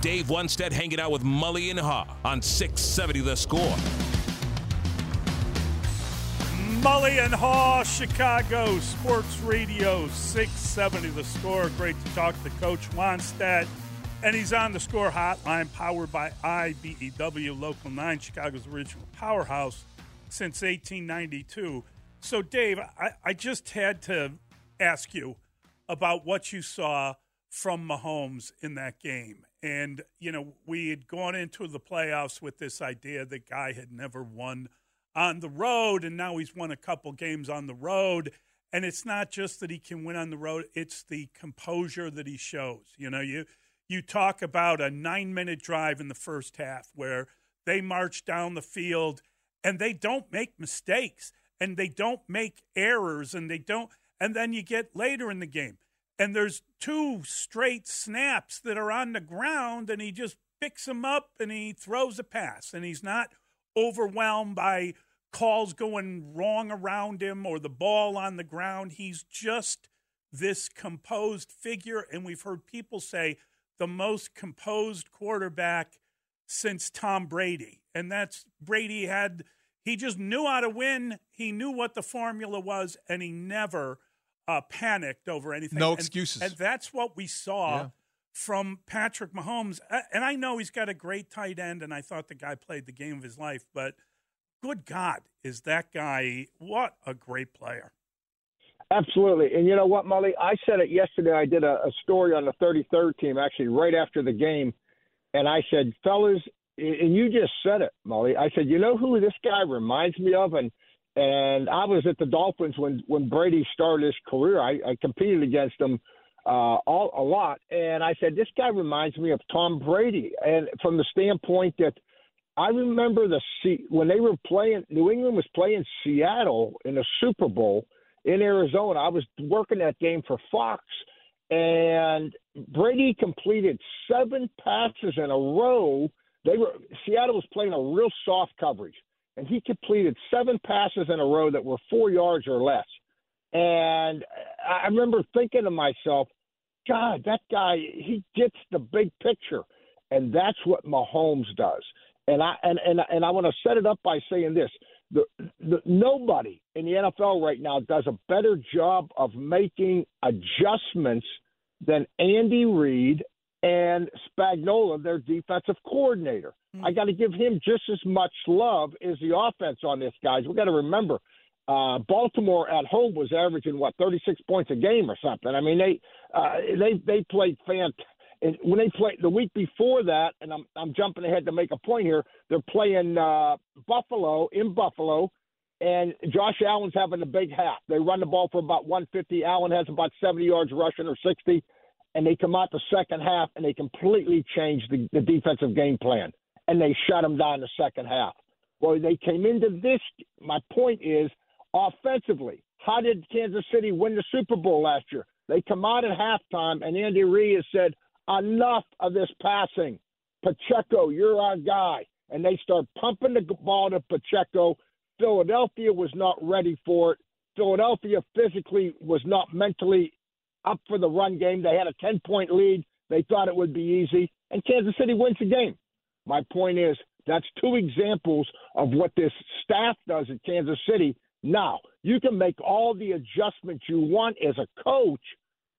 Dave Wannstedt hanging out with Mully and Haugh on 670 The Score. Mully and Haugh, Chicago Sports Radio 670 The Score. Great to talk to Coach Wannstedt. And he's on the score hotline powered by IBEW Local 9, Chicago's original powerhouse since 1892. So, Dave, I, I just had to ask you about what you saw from Mahomes in that game. And, you know, we had gone into the playoffs with this idea that guy had never won on the road, and now he's won a couple games on the road. And it's not just that he can win on the road, it's the composure that he shows. You know, you you talk about a nine minute drive in the first half where they march down the field and they don't make mistakes and they don't make errors and they don't and then you get later in the game and there's two straight snaps that are on the ground and he just picks them up and he throws a pass and he's not overwhelmed by calls going wrong around him or the ball on the ground. He's just this composed figure and we've heard people say the most composed quarterback since Tom Brady and that's Brady had he just knew how to win he knew what the formula was and he never uh, panicked over anything. No and, excuses. And that's what we saw Yeah. from Patrick Mahomes. And I know he's got a great tight end, and I thought the guy played the game of his life, but good God, is that guy what a great player. Absolutely. And you know what, Mully? I said it yesterday. I did a, a story on the 33rd team, actually, right after the game. And I said, fellas, and you just said it, Mully. I said, you know who this guy reminds me of? And and I was at the Dolphins when when Brady started his career. I, I competed against him uh, all a lot, and I said, this guy reminds me of Tom Brady. And from the standpoint that I remember the when they were playing, New England was playing Seattle in the Super Bowl in Arizona. I was working that game for Fox, and Brady completed seven passes in a row. They were Seattle was playing a real soft coverage, and he completed seven passes in a row that were four yards or less. And I remember thinking to myself, God, that guy, he gets the big picture. And that's what Mahomes does. And I and and, and I want to set it up by saying this. The, the, nobody in the NFL right now does a better job of making adjustments than Andy Reid and Spagnuolo, their defensive coordinator. I got to give him just as much love as the offense on this, guys. We got to remember, uh, Baltimore at home was averaging what 36 points a game or something. I mean, they uh, they they played. And when they play the week before that, and I'm I'm jumping ahead to make a point here, they're playing uh, Buffalo in Buffalo, and Josh Allen's having a big half. They run the ball for about 150. Allen has about 70 yards rushing or 60, and they come out the second half and they completely change the, the defensive game plan, and they shut them down the second half. Well, they came into this. My point is, offensively, how did Kansas City win the Super Bowl last year? They come out at halftime, and Andy Reid has said, enough of this passing. Pacheco, you're our guy. And they start pumping the ball to Pacheco. Philadelphia was not ready for it. Philadelphia physically was not mentally up for the run game. They had a 10 point lead. They thought it would be easy. And Kansas City wins the game. My point is, that's two examples of what this staff does at Kansas City. Now, you can make all the adjustments you want as a coach,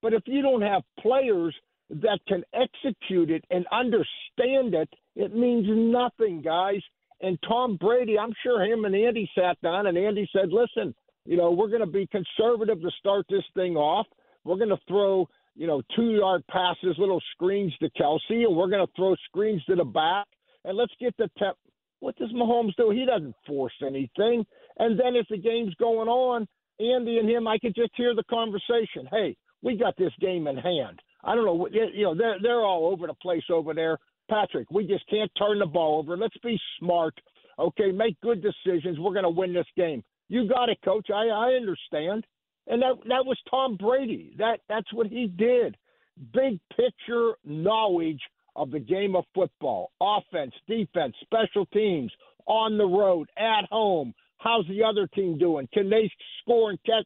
but if you don't have players that can execute it and understand it, it means nothing, guys. And Tom Brady, I'm sure him and Andy sat down and Andy said, listen, you know, we're going to be conservative to start this thing off. We're going to throw, you know, two yard passes, little screens to Kelce, and we're going to throw screens to the back. And let's get the temp. What does Mahomes do? He doesn't force anything. And then if the game's going on, Andy and him, I could just hear the conversation. Hey, we got this game in hand. I don't know. You know, they're they're all over the place over there. Patrick, we just can't turn the ball over. Let's be smart. Okay, make good decisions. We're going to win this game. You got it, coach. I I understand. And that that was Tom Brady. That that's what he did. Big picture knowledge of the game of football. Offense, defense, special teams, on the road, at home. How's the other team doing? Can they score and catch?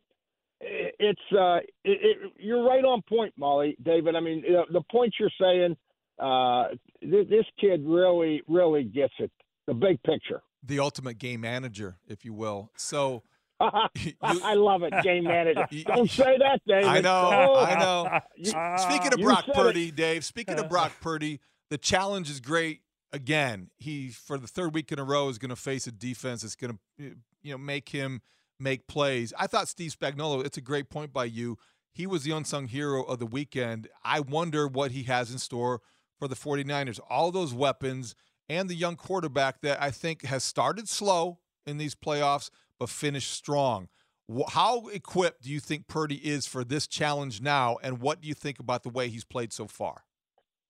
It's uh, it, it, you're right on point, Mully, David. I mean, the points you're saying, uh, th- this kid really, really gets it. The big picture. The ultimate game manager, if you will. So. I love it, game manager. Don't say that, Dave. I know, oh. I know. Speaking of Brock Purdy, it. Dave. Speaking of Brock Purdy, the challenge is great. Again, he for the third week in a row is going to face a defense that's going to, eh, you know, make him make plays. I thought Steve Spagnuolo. It's a great point by you. He was the unsung hero of the weekend. I wonder what he has in store for the 49ers. All those weapons and the young quarterback that I think has started slow in these playoffs but finished strong. How equipped do you think Purdy is for this challenge now, and what do you think about the way he's played so far?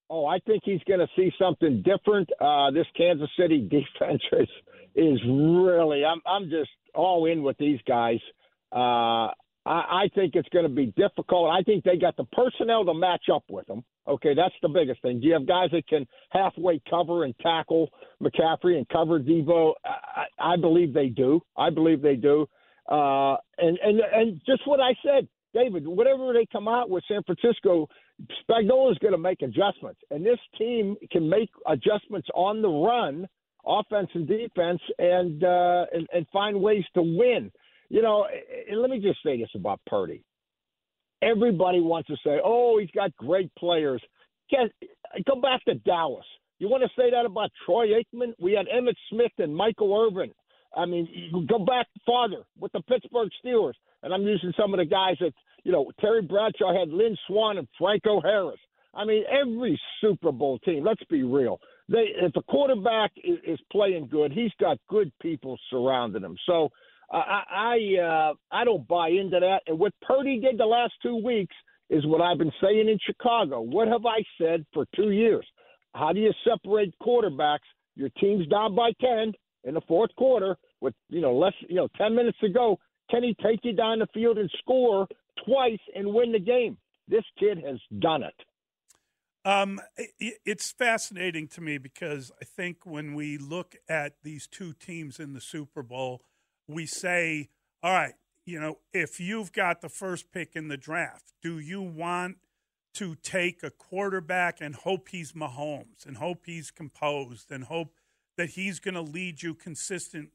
Oh, I think he's going to see something different. Uh, this Kansas City defense is is really. I'm I'm just all in with these guys. Uh, I, I think it's going to be difficult. I think they got the personnel to match up with them. Okay, that's the biggest thing. Do you have guys that can halfway cover and tackle McCaffrey and cover Deebo? I, I believe they do. I believe they do. Uh, and and and just what I said, David. Whatever they come out with, San Francisco, Spagnuolo is going to make adjustments, and this team can make adjustments on the run, offense and defense, and uh, and, and find ways to win. You know, and let me just say this about Purdy. Everybody wants to say, "Oh, he's got great players." Get, go back to Dallas. You want to say that about Troy Aikman? We had Emmitt Smith and Michael Irvin. I mean, you go back farther with the Pittsburgh Steelers, and I'm using some of the guys that you know. Terry Bradshaw had Lynn Swann and Franco Harris. I mean, every Super Bowl team. Let's be real. They, if the quarterback is, is playing good, he's got good people surrounding him. So I I, uh, I don't buy into that. And what Purdy did the last two weeks is what I've been saying in Chicago. What have I said for two years? How do you separate quarterbacks? Your team's down by ten in the fourth quarter with you know less you know ten minutes to go. Can he take you down the field and score twice and win the game? This kid has done it. Um, it's fascinating to me because I think when we look at these two teams in the Super Bowl, we say, all right, you know, if you've got the first pick in the draft, do you want to take a quarterback and hope he's Mahomes and hope he's composed and hope that he's going to lead you consistent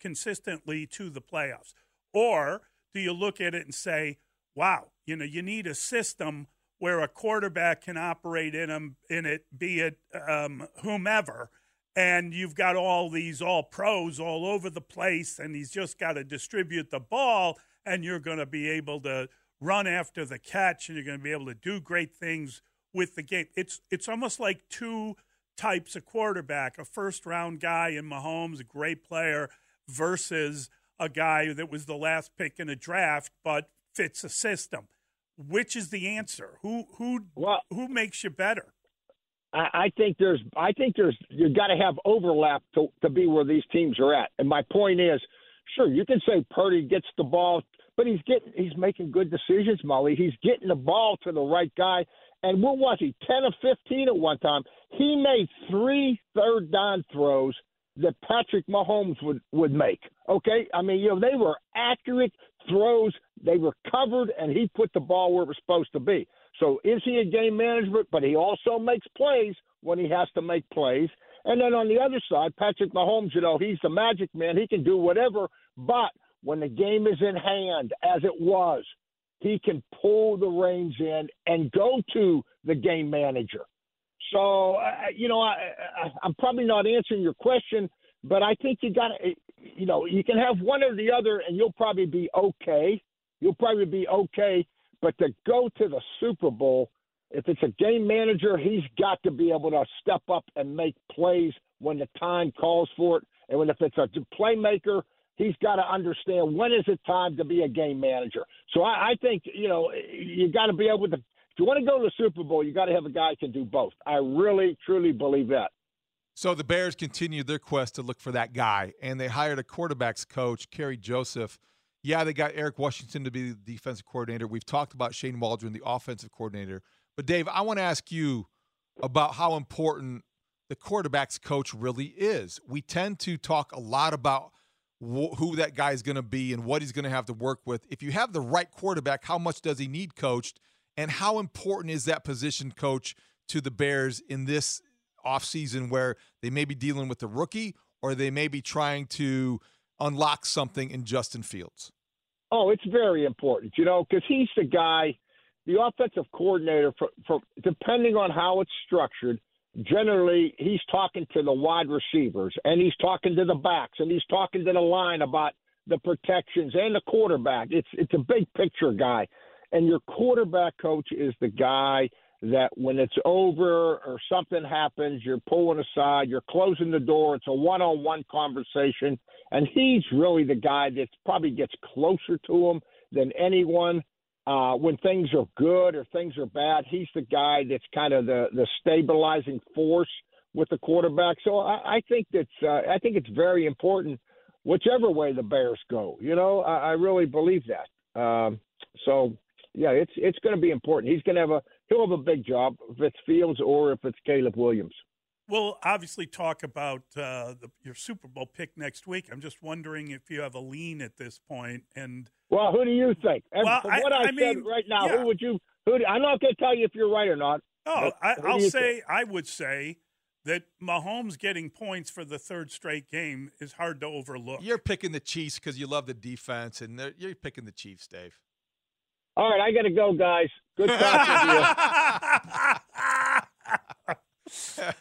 consistently to the playoffs? Or do you look at it and say, wow, you know, you need a system where a quarterback can operate in, them, in it, be it um, whomever – and you've got all these all pros all over the place, and he's just got to distribute the ball, and you're going to be able to run after the catch, and you're going to be able to do great things with the game. It's it's almost like two types of quarterback: a first round guy in Mahomes, a great player, versus a guy that was the last pick in a draft but fits a system. Which is the answer? Who who well, who makes you better? I, I think there's I think there's you've got to have overlap to to be where these teams are at. And my point is, sure, you can say Purdy gets the ball, but he's getting he's making good decisions, Mully. He's getting the ball to the right guy. And what was he? Ten or fifteen at one time. He made three third down throws that Patrick Mahomes would would make. Okay, I mean, you know, they were accurate throws. They were covered, and he put the ball where it was supposed to be. So is he a game manager? But he also makes plays when he has to make plays. And then on the other side, Patrick Mahomes, you know, he's the magic man. He can do whatever. But when the game is in hand, as it was, he can pull the reins in and go to the game manager. So, uh, you know, I, I, I'm probably not answering your question, but I think you got to, you know, you can have one or the other, and you'll probably be okay. You'll probably be okay but to go to the Super Bowl, if it's a game manager, he's got to be able to step up and make plays when the time calls for it. And when if it's a playmaker, he's got to understand when is it time to be a game manager. So I, I think you know you got to be able to. If you want to go to the Super Bowl, you got to have a guy who can do both. I really, truly believe that. So the Bears continued their quest to look for that guy, and they hired a quarterbacks coach, Kerry Joseph yeah, they got Eric Washington to be the defensive coordinator. We've talked about Shane Waldron, the offensive coordinator. But Dave, I want to ask you about how important the quarterback's coach really is. We tend to talk a lot about wh- who that guy is going to be and what he's going to have to work with. If you have the right quarterback, how much does he need coached? And how important is that position coach to the Bears in this offseason where they may be dealing with the rookie or they may be trying to unlock something in Justin Fields? Oh, it's very important, you know, because he's the guy, the offensive coordinator, for, for depending on how it's structured, generally he's talking to the wide receivers and he's talking to the backs and he's talking to the line about the protections and the quarterback. It's it's a big picture guy. And your quarterback coach is the guy that when it's over or something happens, you're pulling aside, you're closing the door. It's a one-on-one conversation, and he's really the guy that probably gets closer to him than anyone. Uh, when things are good or things are bad, he's the guy that's kind of the the stabilizing force with the quarterback. So I, I think that's uh, I think it's very important, whichever way the Bears go. You know, I, I really believe that. Um, so yeah, it's it's going to be important. He's going to have a he'll have a big job if it's Fields or if it's Caleb Williams. We'll obviously talk about uh, the, your Super Bowl pick next week. I'm just wondering if you have a lean at this point. And well, who do you think? Well, From what I, I, I said mean, right now, yeah. who would you? Who? Do, I'm not going to tell you if you're right or not. Oh, I, will say think? I would say that Mahomes getting points for the third straight game is hard to overlook. You're picking the Chiefs because you love the defense, and you're picking the Chiefs, Dave. All right, I got to go, guys. Good talking to you.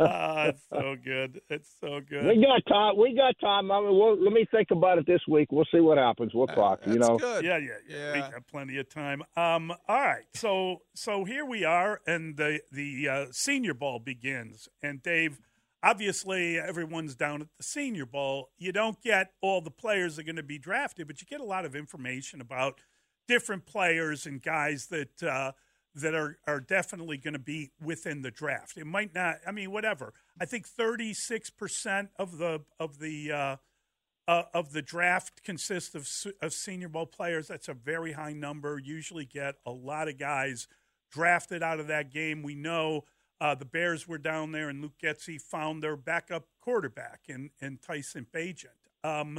oh, it's so good. It's so good. We got time. We got time. I mean, we'll, let me think about it this week. We'll see what happens. We'll uh, talk. Uh, you know. Good. Yeah, yeah, yeah, yeah. We got plenty of time. Um. All right. So so here we are, and the the uh, Senior Bowl begins. And Dave, obviously, everyone's down at the Senior Bowl. You don't get all the players that are going to be drafted, but you get a lot of information about different players and guys that uh, that are are definitely going to be within the draft. It might not. I mean, whatever. I think thirty six percent of the of the uh, uh, of the draft consists of of Senior Bowl players. That's a very high number. Usually get a lot of guys drafted out of that game. We know. Uh, the Bears were down there, and Luke Getsy found their backup quarterback in, in Tyson Bagent. Um,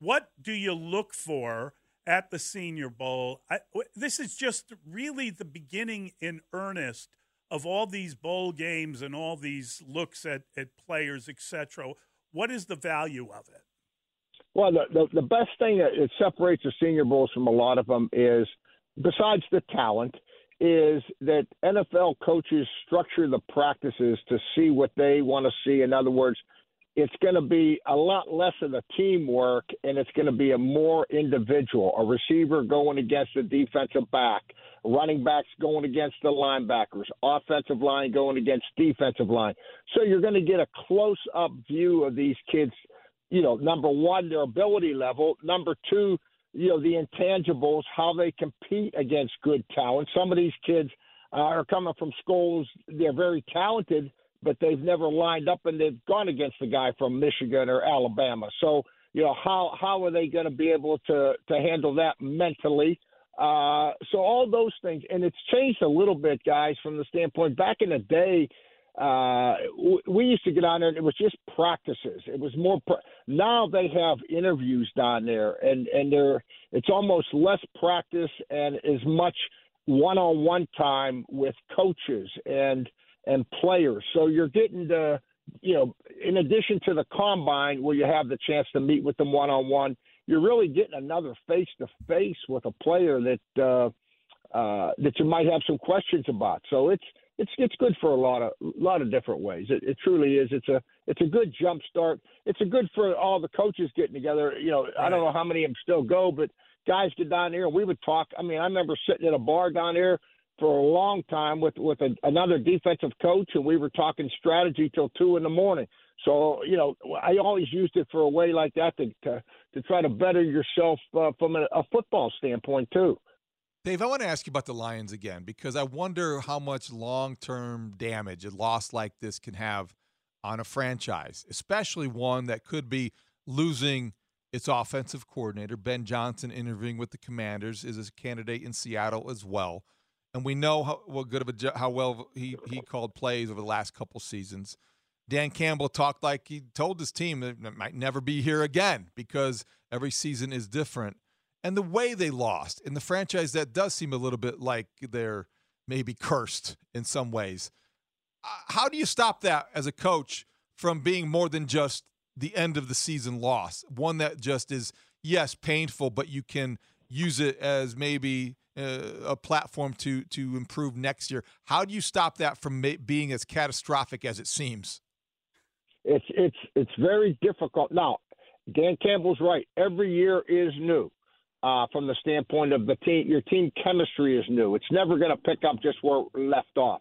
what do you look for at the Senior Bowl. I, this is just really the beginning in earnest of all these bowl games and all these looks at, at players, etc. What is the value of it? Well, the, the, the best thing that separates the Senior Bowls from a lot of them is, besides the talent, is that NFL coaches structure the practices to see what they want to see. In other words, it's going to be a lot less of the teamwork and it's going to be a more individual. A receiver going against a defensive back, running backs going against the linebackers, offensive line going against defensive line. So you're going to get a close up view of these kids, you know, number one, their ability level, number two, you know, the intangibles, how they compete against good talent. Some of these kids are coming from schools, they're very talented but they've never lined up and they've gone against the guy from Michigan or Alabama. So, you know, how how are they going to be able to to handle that mentally? Uh, so all those things, and it's changed a little bit, guys, from the standpoint back in the day. Uh, we used to get on there and it was just practices. It was more. Pra- now they have interviews down there, and and they're it's almost less practice and as much one-on-one time with coaches and and players. So you're getting the, you know, in addition to the combine where you have the chance to meet with them one on one, you're really getting another face to face with a player that uh, uh, that you might have some questions about. So it's it's it's good for a lot of a lot of different ways. It, it truly is. It's a it's a good jump start. It's a good for all the coaches getting together. You know. I don't know how many of them still go, but guys get down there and we would talk. I mean, I remember sitting at a bar down here for a long time with with a, another defensive coach, and we were talking strategy till two in the morning. So you know, I always used it for a way like that to to, to try to better yourself uh, from a, a football standpoint too. Dave, I want to ask you about the Lions again because I wonder how much long term damage a loss like this can have on a franchise, especially one that could be losing its offensive coordinator. Ben Johnson interviewing with the Commanders is a candidate in Seattle as well and we know how what good of a how well he he called plays over the last couple seasons. Dan Campbell talked like he told his team that it might never be here again because every season is different. And the way they lost in the franchise that does seem a little bit like they're maybe cursed in some ways. uh, how do you stop that as a coach from being more than just the end of the season loss? One that just is, yes, painful, but you can use it as maybe a platform to to improve next year. How do you stop that from ma- being as catastrophic as it seems? It's it's it's very difficult. Now, Dan Campbell's right. Every year is new. Uh, from the standpoint of the team, your team chemistry is new. It's never going to pick up just where it left off.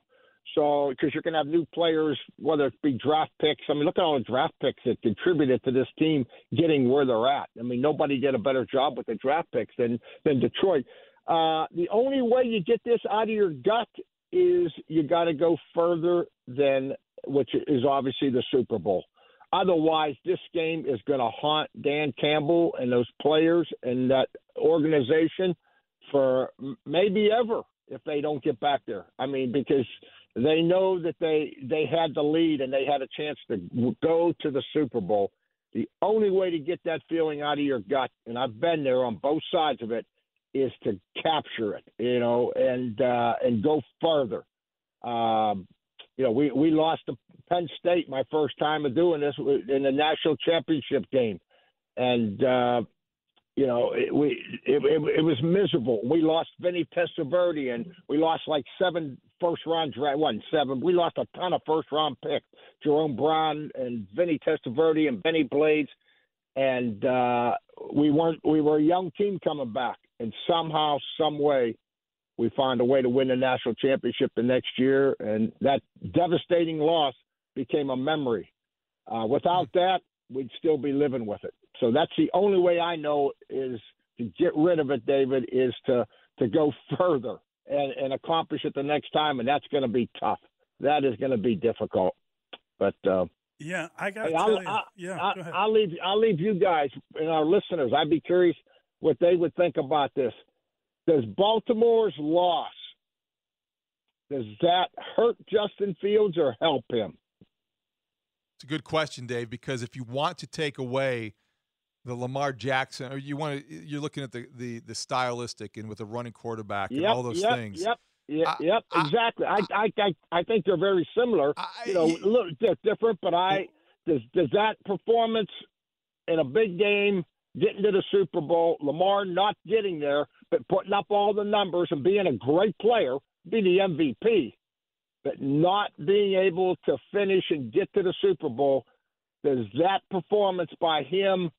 So, because you're going to have new players, whether it be draft picks. I mean, look at all the draft picks that contributed to this team getting where they're at. I mean, nobody did a better job with the draft picks than than Detroit. Uh, the only way you get this out of your gut is you got to go further than which is obviously the Super Bowl. Otherwise, this game is going to haunt Dan Campbell and those players and that organization for maybe ever if they don't get back there. I mean, because they know that they they had the lead and they had a chance to go to the Super Bowl. The only way to get that feeling out of your gut, and I've been there on both sides of it, is to capture it, you know, and uh, and go further. Um, you know, we we lost to Penn State my first time of doing this in the national championship game, and uh, you know, it, we it, it, it was miserable. We lost Vinny Testaverde, and we lost like seven first round draft. One seven. We lost a ton of first round picks. Jerome Brown and Vinny Testaverde and Bennie Blades, and uh, we weren't. We were a young team coming back, and somehow, some way, we find a way to win the national championship the next year, and that devastating loss became a memory. Uh, without that, we'd still be living with it. So that's the only way I know is to get rid of it, David, is to to go further and, and accomplish it the next time, and that's going to be tough. That is going to be difficult. But uh, yeah, I got to tell you, I, yeah, I, I'll leave I'll leave you guys and our listeners. I'd be curious what they would think about this. Does Baltimore's loss does that hurt Justin Fields or help him? It's a good question, Dave, because if you want to take away the Lamar Jackson, or you want to, you're looking at the the, the stylistic and with a running quarterback and yep, all those yep, things. Yep. Yeah, yep, exactly. I, I, I, I think they're very similar. I, you know, a little different, but I does does that performance in a big game, getting to the Super Bowl, Lamar not getting there, but putting up all the numbers and being a great player, be the MVP, but not being able to finish and get to the Super Bowl, does that performance by him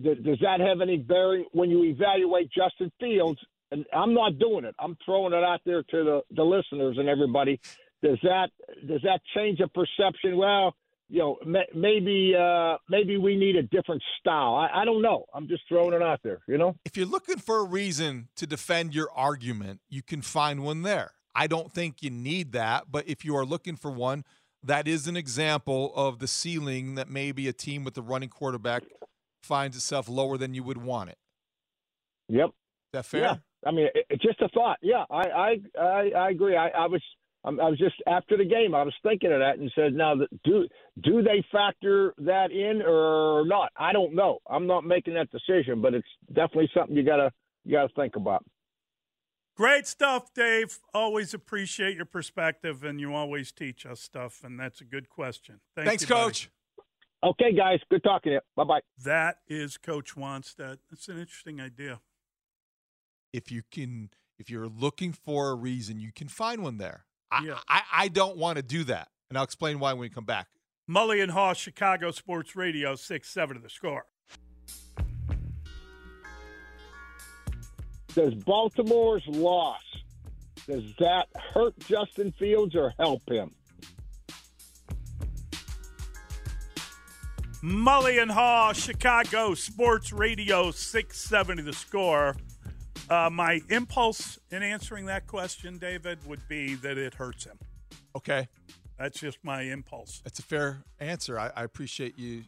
does that have any bearing when you evaluate Justin Fields? And I'm not doing it. I'm throwing it out there to the, the listeners and everybody. Does that does that change a perception? Well, you know, maybe uh, maybe we need a different style. I, I don't know. I'm just throwing it out there. You know, if you're looking for a reason to defend your argument, you can find one there. I don't think you need that, but if you are looking for one, that is an example of the ceiling that maybe a team with a running quarterback finds itself lower than you would want it. Yep. Is that fair? Yeah. I mean, it's just a thought. Yeah, I I I, I agree. I, I was I was just after the game. I was thinking of that and said, now do do they factor that in or not? I don't know. I'm not making that decision, but it's definitely something you gotta you gotta think about. Great stuff, Dave. Always appreciate your perspective, and you always teach us stuff, and that's a good question. Thank Thanks, you, Coach. Okay, guys. Good talking to you. Bye bye. That is Coach Wannstedt. That's an interesting idea. If you can, if you're looking for a reason, you can find one there. I, yeah. I, I don't want to do that, and I'll explain why when we come back. Mully and Haugh, Chicago Sports Radio, six seven to the score. Does Baltimore's loss does that hurt Justin Fields or help him? Mully and Haugh, Chicago Sports Radio 670 the score. Uh, my impulse in answering that question, David, would be that it hurts him. Okay. That's just my impulse. That's a fair answer. I, I appreciate you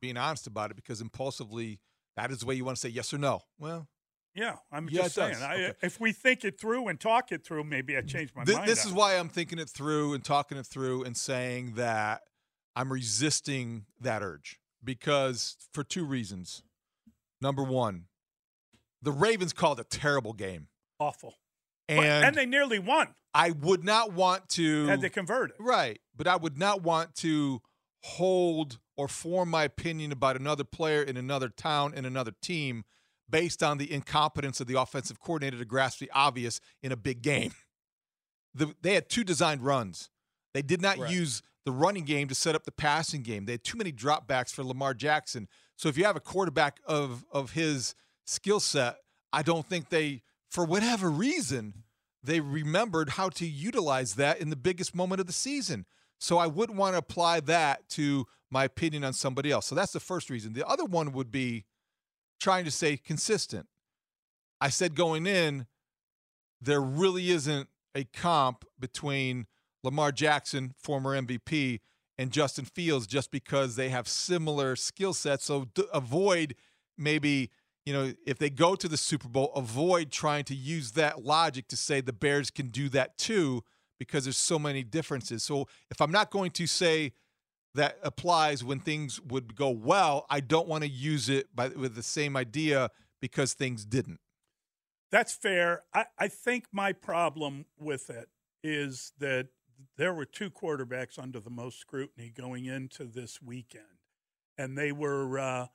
being honest about it because impulsively, that is the way you want to say yes or no. Well, yeah, I'm yeah, just saying. I, okay. If we think it through and talk it through, maybe I change my Th- mind. This is why I'm thinking it through and talking it through and saying that I'm resisting that urge because for two reasons. Number one, the Ravens called a terrible game. Awful. And, and they nearly won. I would not want to had they converted right, but I would not want to hold or form my opinion about another player in another town in another team based on the incompetence of the offensive coordinator to grasp the obvious in a big game. The, they had two designed runs. They did not right. use the running game to set up the passing game. They had too many dropbacks for Lamar Jackson. So if you have a quarterback of of his skill set, I don't think they, for whatever reason, they remembered how to utilize that in the biggest moment of the season. So I wouldn't want to apply that to my opinion on somebody else. So that's the first reason. The other one would be trying to stay consistent. I said going in, there really isn't a comp between Lamar Jackson, former MVP, and Justin Fields just because they have similar skill sets. So avoid maybe, you know, if they go to the Super Bowl, avoid trying to use that logic to say the Bears can do that too because there's so many differences. So if I'm not going to say that applies when things would go well, I don't want to use it by, with the same idea because things didn't. That's fair. I, I think my problem with it is that there were two quarterbacks under the most scrutiny going into this weekend, and they were uh,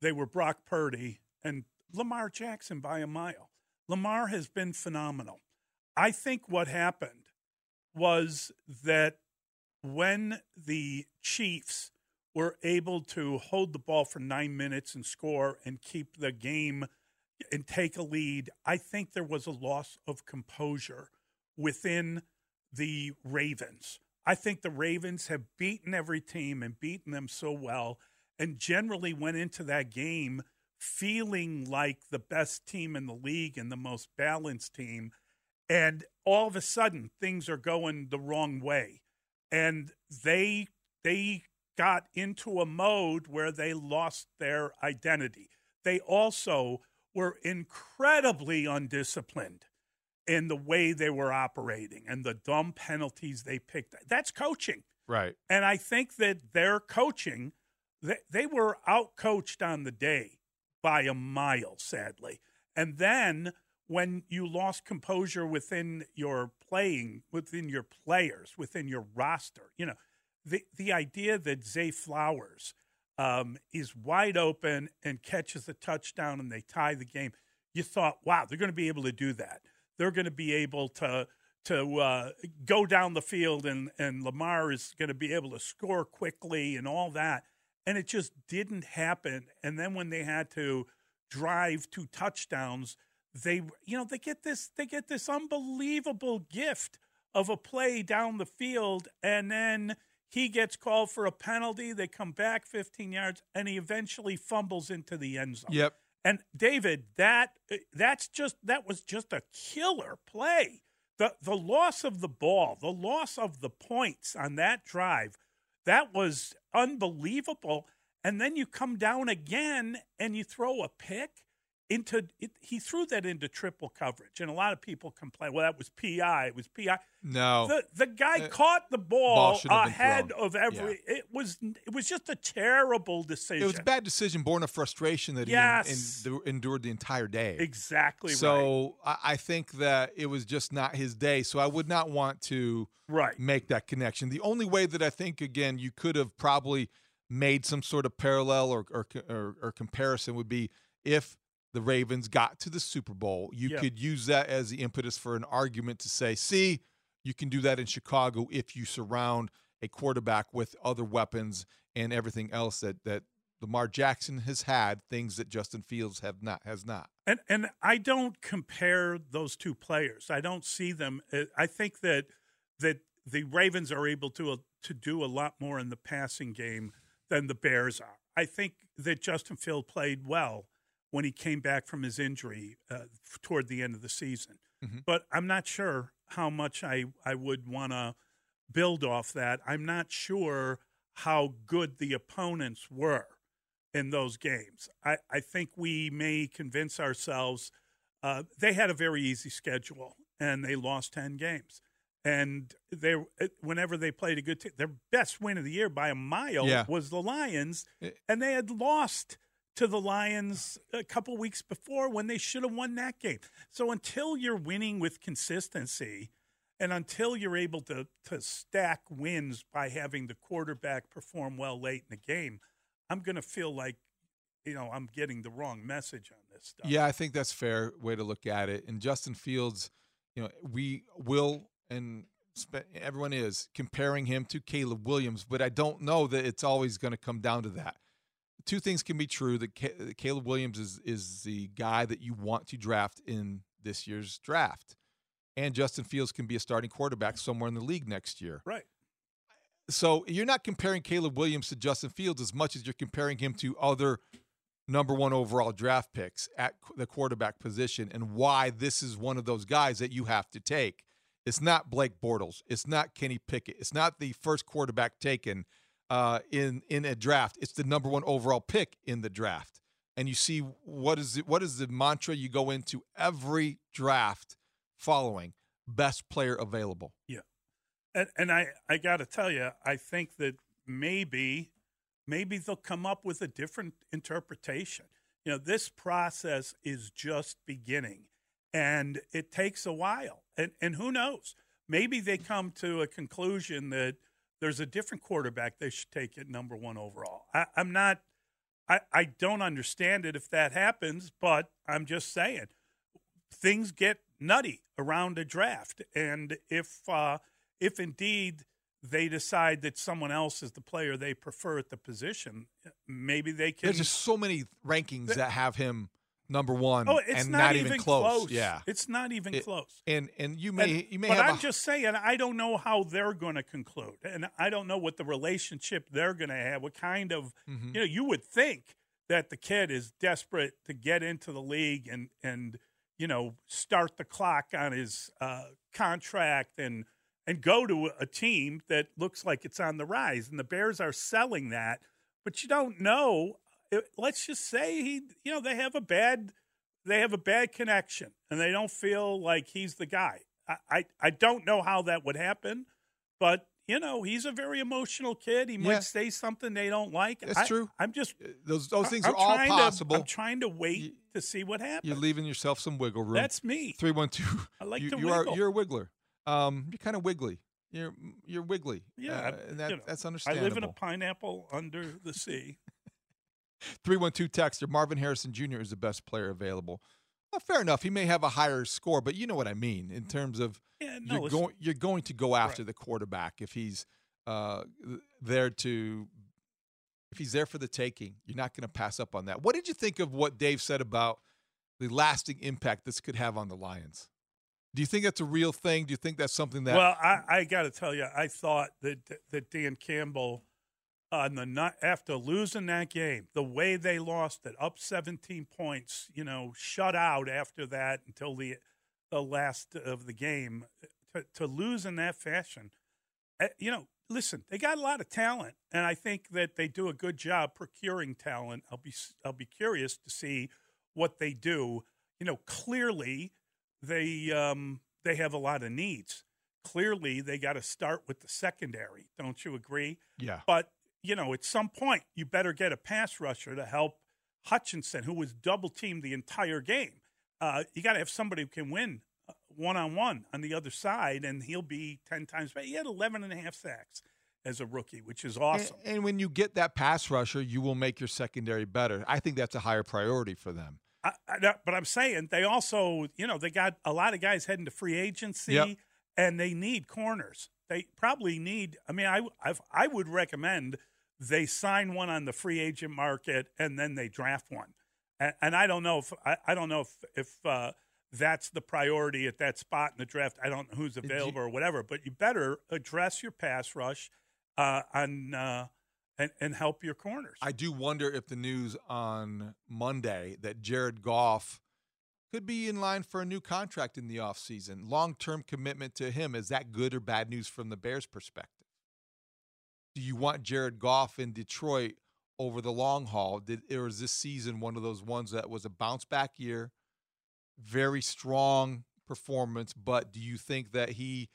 they were Brock Purdy and Lamar Jackson by a mile. Lamar has been phenomenal. I think what happened was that when the Chiefs were able to hold the ball for nine minutes and score and keep the game and take a lead, I think there was a loss of composure within the Ravens. I think the Ravens have beaten every team and beaten them so well, and generally went into that game feeling like the best team in the league and the most balanced team. And all of a sudden, things are going the wrong way and they they got into a mode where they lost their identity. They also were incredibly undisciplined in the way they were operating and the dumb penalties they picked. That's coaching. Right. And I think that their coaching, they, they were out coached on the day by a mile, sadly. And then when you lost composure within your playing, within your players, within your roster. You know, the the idea that Zay Flowers um, is wide open and catches a touchdown and they tie the game. You thought, wow, they're going to be able to do that. They're going to be able to to uh, go down the field and and Lamar is going to be able to score quickly and all that. And it just didn't happen. And then when they had to drive two touchdowns, they you know they get this they get this unbelievable gift of a play down the field and then he gets called for a penalty. They come back 15 yards and he eventually fumbles into the end zone. Yep. And david that that's just that was just a killer play. The the loss of the ball the loss of the points on that drive that was unbelievable and then you come down again and you throw a pick into it, he threw that into triple coverage, and a lot of people complain. Well, that was PI. It was PI. No, the the guy uh, caught the ball, ball ahead of every. Yeah. It was it was just a terrible decision. It was a bad decision, born of frustration that yes. he en- en- endured the entire day. Exactly. So right. I, I think that it was just not his day. So I would not want to right make that connection. The only way that I think again you could have probably made some sort of parallel or or, or, or comparison would be if the Ravens got to the Super Bowl, you yep. could use that as the impetus for an argument to say, see, you can do that in Chicago if you surround a quarterback with other weapons and everything else that that Lamar Jackson has had, things that Justin Fields have not has not. And and I don't compare those two players. I don't see them. I think that that the Ravens are able to to do a lot more in the passing game than the Bears are. I think that Justin Field played well when he came back from his injury uh, toward the end of the season. Mm-hmm. But I'm not sure how much I, I would want to build off that. I'm not sure how good the opponents were in those games. I, I think we may convince ourselves uh, they had a very easy schedule and they lost 10 games. And they, whenever they played a good team, their best win of the year by a mile yeah. was the Lions, and they had lost to the Lions a couple weeks before when they should have won that game. So until you're winning with consistency and until you're able to, to stack wins by having the quarterback perform well late in the game, I'm going to feel like, you know, I'm getting the wrong message on this stuff. Yeah, I think that's fair way to look at it. And Justin Fields, you know, we will and everyone is comparing him to Caleb Williams, but I don't know that it's always going to come down to that two things can be true that Caleb Williams is is the guy that you want to draft in this year's draft, and Justin Fields can be a starting quarterback somewhere in the league next year. Right. So you're not comparing Caleb Williams to Justin Fields as much as you're comparing him to other number one overall draft picks at the quarterback position, and why this is one of those guys that you have to take. It's not Blake Bortles. It's not Kenny Pickett. It's not the first quarterback taken uh, in in a draft. It's the number one overall pick in the draft, and you see what is it, what is the mantra you go into every draft following best player available. Yeah, and and I I got to tell you, I think that maybe maybe they'll come up with a different interpretation. You know, this process is just beginning, and it takes a while, and and who knows. Maybe they come to a conclusion that there's a different quarterback they should take at number one overall. I, am not, I, I don't understand it if that happens, but I'm just saying things get nutty around a draft, and if uh, if indeed they decide that someone else is the player they prefer at the position, maybe they can. There's just so many rankings that have him number one. Oh, it's and not, not even, even close. close. Yeah, it's not even it, close. And and you may and, you may. But I'm a, just saying, I don't know how they're going to conclude, and I don't know what the relationship they're going to have. What kind of mm-hmm. you know? You would think that the kid is desperate to get into the league and and you know start the clock on his uh, contract and and go to a team that looks like it's on the rise, and the Bears are selling that. But you don't know let's just say he, you know, they have a bad, they have a bad connection, and they don't feel like he's the guy. I, I, I don't know how that would happen, but you know, he's a very emotional kid. He might yeah. say something they don't like. That's I, true. I'm just uh, those those things I'm are all possible. To, I'm trying to wait you, to see what happens. You're leaving yourself some wiggle room. That's me. Three one two. I like you, to you wiggle. Are, you're a wiggler. Um, you're kind of wiggly. You're you're wiggly. Yeah, uh, and that, you know, that's understandable. I live in a pineapple under the sea. 312 texter Marvin Harrison Jr. is the best player available. Well, fair enough. He may have a higher score, but you know what I mean in terms of yeah, no, you're going you're going to go after right. the quarterback if he's uh, there to if he's there for the taking. You're not going to pass up on that. What did you think of what Dave said about the lasting impact this could have on the Lions? Do you think that's a real thing? Do you think that's something that? Well, I, I got to tell you, I thought that that Dan Campbell on the after losing that game, the way they lost it, up 17 points, you know, shut out after that until the the last of the game, to, to lose in that fashion, eh, you know, listen, they got a lot of talent, and I think that they do a good job procuring talent. I'll be I'll be curious to see what they do. You know, clearly they um, they have a lot of needs. Clearly, they got to start with the secondary. Don't you agree? Yeah. But you know, at some point, you better get a pass rusher to help Hutchinson, who was double teamed the entire game. Uh, you got to have somebody who can win one on one on the other side, and he'll be 10 times better. He had 11 and a half sacks as a rookie, which is awesome. And, and, when you get that pass rusher, you will make your secondary better. I think that's a higher priority for them. I, I, but I'm saying they also, you know, they got a lot of guys heading to free agency, yep. and they need corners. They probably need. I mean, I I've, I would recommend they sign one on the free agent market and then they draft one. And, and I don't know if I, I don't know if if uh, that's the priority at that spot in the draft. I don't know who's available you, or whatever, but you better address your pass rush uh, on uh, and, and help your corners. I do wonder if the news on Monday that Jared Goff could be in line for a new contract in the offseason. Long-term commitment to him is that good or bad news from the Bears perspective? Do you want Jared Goff in Detroit over the long haul? Did or is this season one of those ones that was a bounce back year, very strong performance, but do you think that he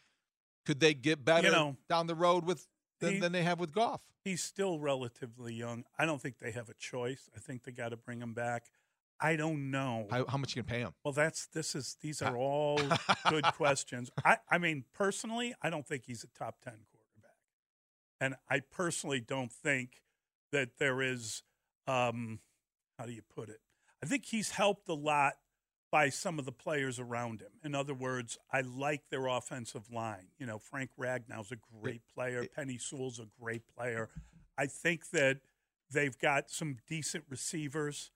could they get better you know, down the road with than, He- than they have with Goff. He's still relatively young. I don't think they have a choice. I think they got to bring him back. I don't know. How, how much you can pay him? Well, that's this is these are all good questions. I, I mean, personally, I don't think he's a top ten quarterback, and I personally don't think that there is. Um, how do you put it? I think he's helped a lot by some of the players around him. In other words, I like their offensive line. You know, Frank Ragnow's a great player. Penei Sewell's a great player. I think that they've got some decent receivers.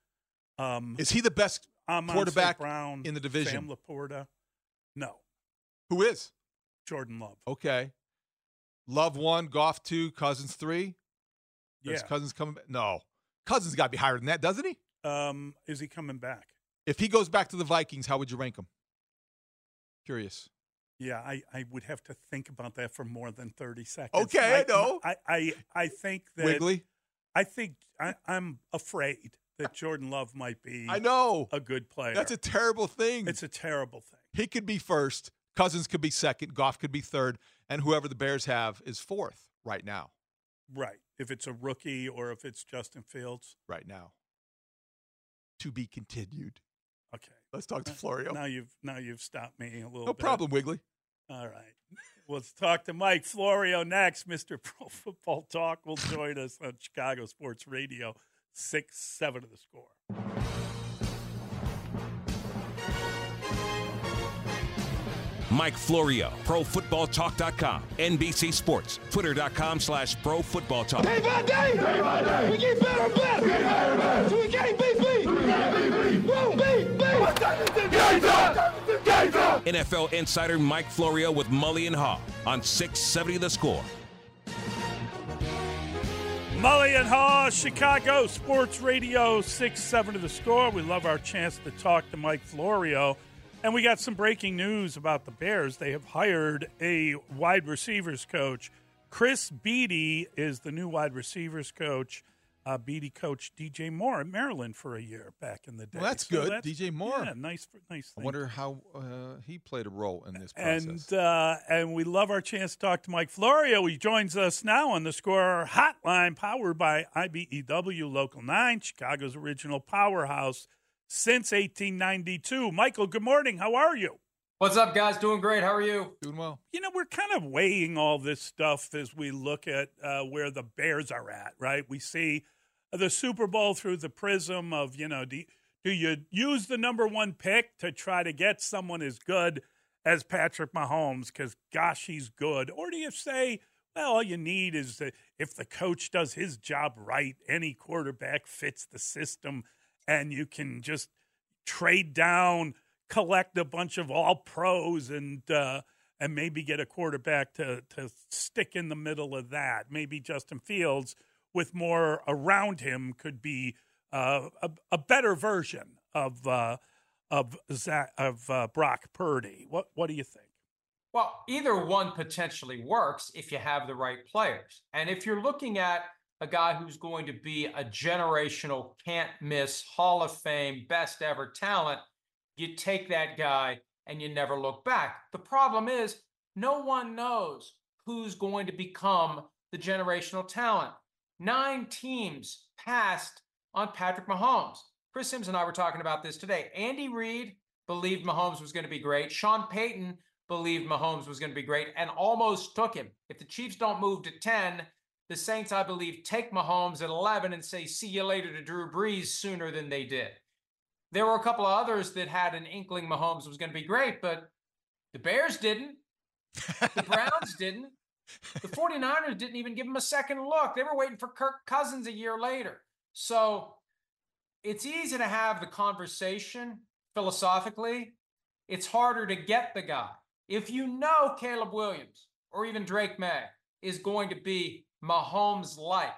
Um, Is he the best Amon quarterback Brown in the division? Sam Laporta. No, Who is? Jordan Love. Okay. Love one, Goff two, Cousins three. Or Yeah. Cousins coming back? No. Cousins got to be higher than that, doesn't he? Um, is he coming back? If he goes back to the Vikings, how would you rank him? Curious. Yeah, I, I would have to think about that for more than thirty seconds. Okay, I know. I, I, I think that Wiggly? I think I, I'm afraid that Jordan Love might be I know. a good player. That's a terrible thing. it's a terrible thing. he could be first, Cousins could be second, Goff could be third, and whoever the Bears have is fourth right now. Right. If it's a rookie or if it's Justin Fields. Right now. To be continued. Okay. Let's talk to Florio. Now you've now you've stopped me a little No bit. problem, Wiggly. All right. Let's talk to Mike Florio next. Mr. Pro Football Talk will join us on Chicago Sports Radio, 6 7 of the score. Mike Florio, ProFootballTalk.com, NBC Sports, Twitter.com slash Pro Football Day by day, day by day, we get better and better. We get better and better. So we can't beat beat. We can't beat beat. Woo, beat beat. Game's up. Game's up. NFL insider Mike Florio with Mully and Haugh on 670 The Score. Mully and Haugh, Chicago Sports Radio, 6 7 of the score. We love our chance to talk to Mike Florio. And we got some breaking news about the Bears. They have hired a wide receivers coach. Chris Beatty is the new wide receivers coach. Uh, Beatty coached DJ Moore at Maryland for a year back in the day. Well, that's So good. DJ Moore. Yeah, nice, nice. I wonder how uh, he played a role in this process. And uh, and we love our chance to talk to Mike Florio. He joins us now on the Score Hotline, powered by IBEW Local Nine, Chicago's original powerhouse since 1892. Michael, good morning. How are you? What's up, guys? Doing great. How are you? Doing well. You know, we're kind of weighing all this stuff as we look at uh, where the Bears are at, right? We see the Super Bowl through the prism of, you know, do, do you use the number one pick to try to get someone as good as Patrick Mahomes because, gosh, he's good? Or do you say, well, all you need is that if the coach does his job right, any quarterback fits the system and you can just trade down, collect a bunch of all pros and, uh, and maybe get a quarterback to, to stick in the middle of that. Maybe Justin Fields with more around him could be uh, a, a better version of uh, of Zach, of uh, Brock Purdy. What what do you think? Well, either one potentially works if you have the right players. And if you're looking at a guy who's going to be a generational, can't miss, Hall of Fame, best ever talent, you take that guy and you never look back. The problem is, no one knows who's going to become the generational talent. Nine teams passed on Patrick Mahomes. Chris Sims and I were talking about this today. Andy Reid believed Mahomes was going to be great. Sean Payton believed Mahomes was going to be great and almost took him. If the Chiefs don't move to 10, the Saints, I believe, take Mahomes at 11 and say, see you later to Drew Brees sooner than they did. There were a couple of others that had an inkling Mahomes was going to be great, but the Bears didn't. The Browns didn't. The 49ers didn't even give him a second look. They were waiting for Kirk Cousins a year later. So it's easy to have the conversation philosophically. It's harder to get the guy. If you know Caleb Williams or even Drake Maye is going to be Mahomes like,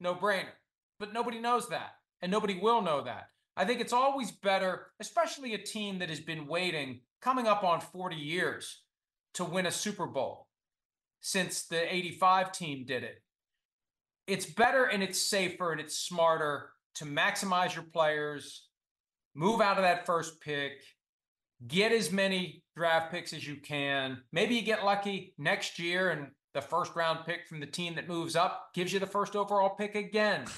no brainer. But nobody knows that, and nobody will know that. I think it's always better, especially a team that has been waiting, coming up on 40 years to win a Super Bowl since the 85 team did it. It's better and it's safer and it's smarter to maximize your players, move out of that first pick, get as many draft picks as you can. Maybe you get lucky next year and the first round pick from the team that moves up gives you the first overall pick again.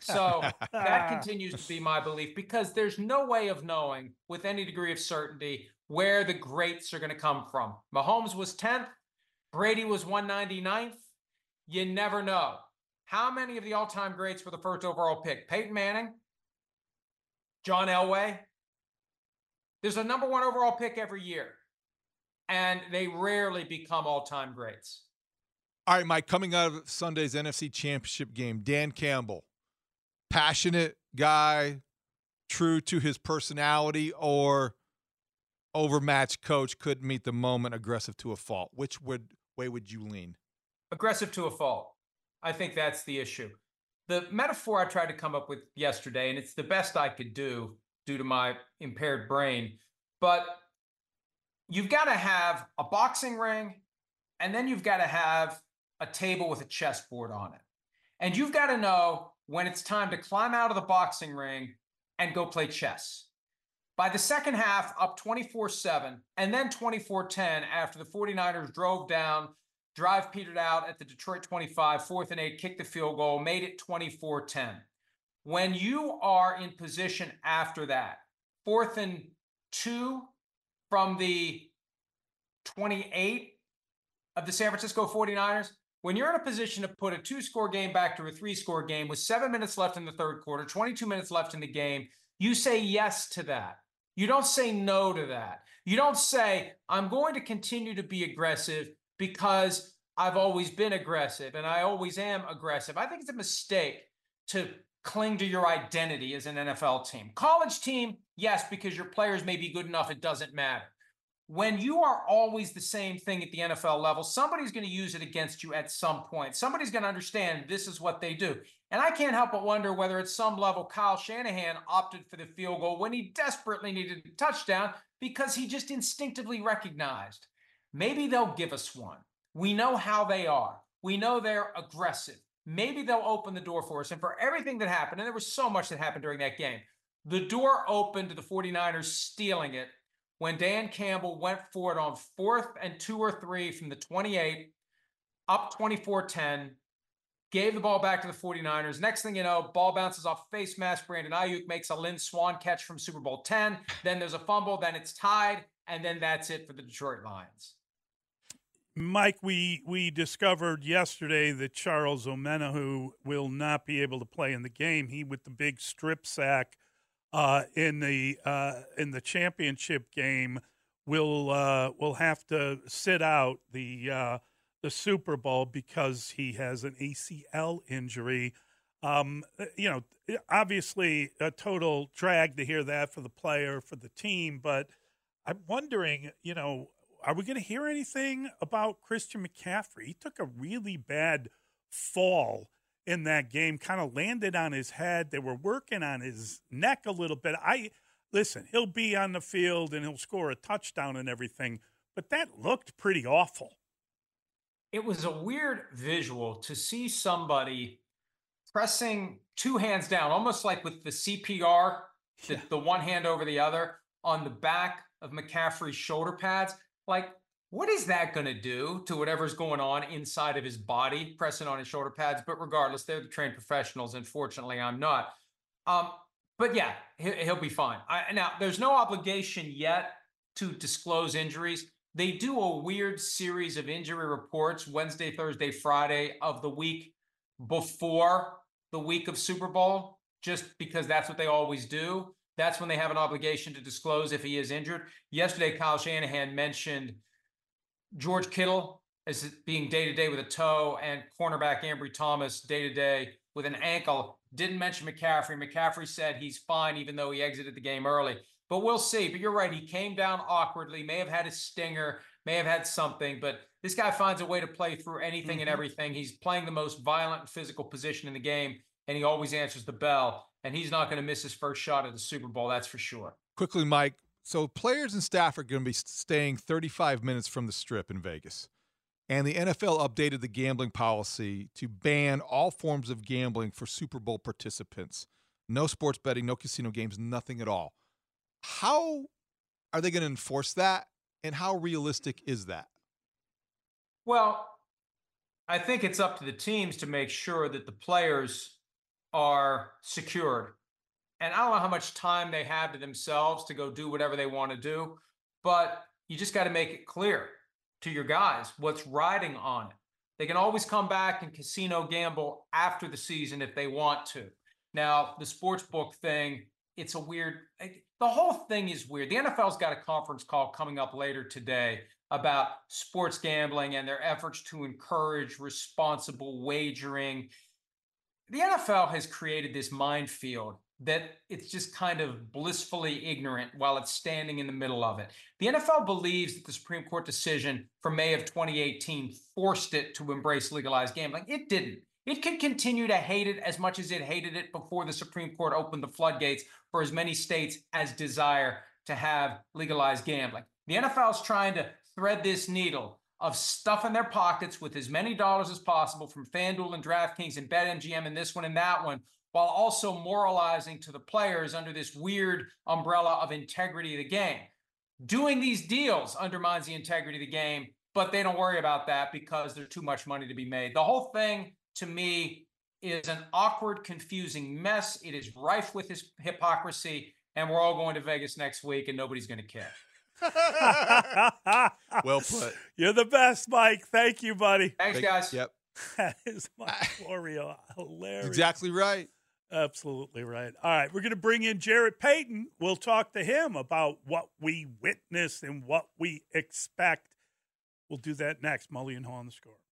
So that ah. continues to be my belief because there's no way of knowing with any degree of certainty where the greats are going to come from. Mahomes was 10th, Brady was 199th. You never know. How many of the all time greats were the first overall pick? Peyton Manning, John Elway. There's a number one overall pick every year, and they rarely become all time greats. All right, Mike, coming out of Sunday's NFC Championship game, Dan Campbell, passionate guy, true to his personality, or overmatched coach, couldn't meet the moment, aggressive to a fault. Which would way would you lean? Aggressive to a fault. I think that's the issue. The metaphor I tried to come up with yesterday, and it's the best I could do due to my impaired brain, but you've got to have a boxing ring, and then you've got to have a table with a chessboard on it. And you've got to know when it's time to climb out of the boxing ring and go play chess. By the second half, up 24 7, and then 24 10 after the 49ers drove down, drive petered out at the Detroit 25, fourth and eight, kicked the field goal, made it 24 10. When you are in position after that, fourth and two from the 28 of the San Francisco 49ers, when you're in a position to put a two score game back to a three score game with seven minutes left in the third quarter, 22 minutes left in the game, you say yes to that. You don't say no to that. You don't say, I'm going to continue to be aggressive because I've always been aggressive and I always am aggressive. I think it's a mistake to cling to your identity as an NFL team. College team, yes, because your players may be good enough, it doesn't matter. When you are always the same thing at the NFL level, somebody's going to use it against you at some point. Somebody's going to understand this is what they do. And I can't help but wonder whether at some level Kyle Shanahan opted for the field goal when he desperately needed a touchdown because he just instinctively recognized maybe they'll give us one. We know how they are. We know they're aggressive. Maybe they'll open the door for us. And for everything that happened, and there was so much that happened during that game, the door opened to the 49ers stealing it when Dan Campbell went for it on fourth and two or three from the 28, up 24 10 gave the ball back to the 49ers. Next thing you know, ball bounces off face mask. Brandon Aiyuk makes a Lynn Swann catch from Super Bowl 10. Then there's a fumble. Then it's tied. And then that's it for the Detroit Lions. Mike, we, we discovered yesterday that Charles Omenihu will not be able to play in the game. He with the big strip sack uh, in the uh, in the championship game will uh, will have to sit out the uh, the Super Bowl because he has an ACL injury. Um, you know, obviously a total drag to hear that for the player, for the team, but I'm wondering, you know, are we going to hear anything about Christian McCaffrey? He took a really bad fall in that game, kind of landed on his head. They were working on his neck a little bit. I listen, he'll be on the field and he'll score a touchdown and everything, but that looked pretty awful it was a weird visual to see somebody pressing two hands down, almost like with the CPR, the, the one hand over the other on the back of McCaffrey's shoulder pads. Like, what is that going to do to whatever's going on inside of his body, pressing on his shoulder pads? But regardless, they're the trained professionals. Unfortunately, I'm not. Um, but yeah, he'll, be fine. I, now, there's no obligation yet to disclose injuries they do a weird series of injury reports Wednesday, Thursday, Friday of the week before the week of Super Bowl, just because that's what they always do. That's when they have an obligation to disclose if he is injured. Yesterday, Kyle Shanahan mentioned George Kittle is being day to day with a toe and cornerback Ambry Thomas day to day with an ankle. Didn't mention McCaffrey. McCaffrey said he's fine, even though he exited the game early. But we'll see. But you're right. He came down awkwardly, may have had a stinger, may have had something, but this guy finds a way to play through anything mm-hmm. and everything. He's playing the most violent and physical position in the game, and he always answers the bell. And he's not going to miss his first shot at the Super Bowl, that's for sure. Quickly, Mike. So players and staff are going to be staying 35 minutes from the strip in Vegas. And the NFL updated the gambling policy to ban all forms of gambling for Super Bowl participants. No sports betting, no casino games, nothing at all. How are they going to enforce that? And how realistic is that? Well, I think it's up to the teams to make sure that the players are secured. And I don't know how much time they have to themselves to go do whatever they want to do, but you just got to make it clear to your guys what's riding on it. They can always come back and casino gamble after the season if they want to. Now, the sports book thing, it's a weird, eh, the whole thing is weird. The NFL's got a conference call coming up later today about sports gambling and their efforts to encourage responsible wagering. The NFL has created this minefield that it's just kind of blissfully ignorant while it's standing in the middle of it. The NFL believes that the Supreme Court decision from May of 2018 forced it to embrace legalized gambling. It didn't. It could continue to hate it as much as it hated it before the Supreme Court opened the floodgates for as many states as desire to have legalized gambling. The NFL is trying to thread this needle of stuff in their pockets with as many dollars as possible from FanDuel and DraftKings and BetMGM and this one and that one, while also moralizing to the players under this weird umbrella of integrity of the game. Doing these deals undermines the integrity of the game, but they don't worry about that because there's too much money to be made. The whole thing, to me, is an awkward, confusing mess. It is rife with his hypocrisy, and we're all going to Vegas next week, and nobody's going to care. well put. You're the best, Mike. Thank you, buddy. Thanks, guys. Yep. That is Mike Florio. Hilarious. Exactly right. Absolutely right. All right, we're going to bring in Jarrett Payton. We'll talk to him about what we witnessed and what we expect. We'll do that next. Mully and Haugh on the score.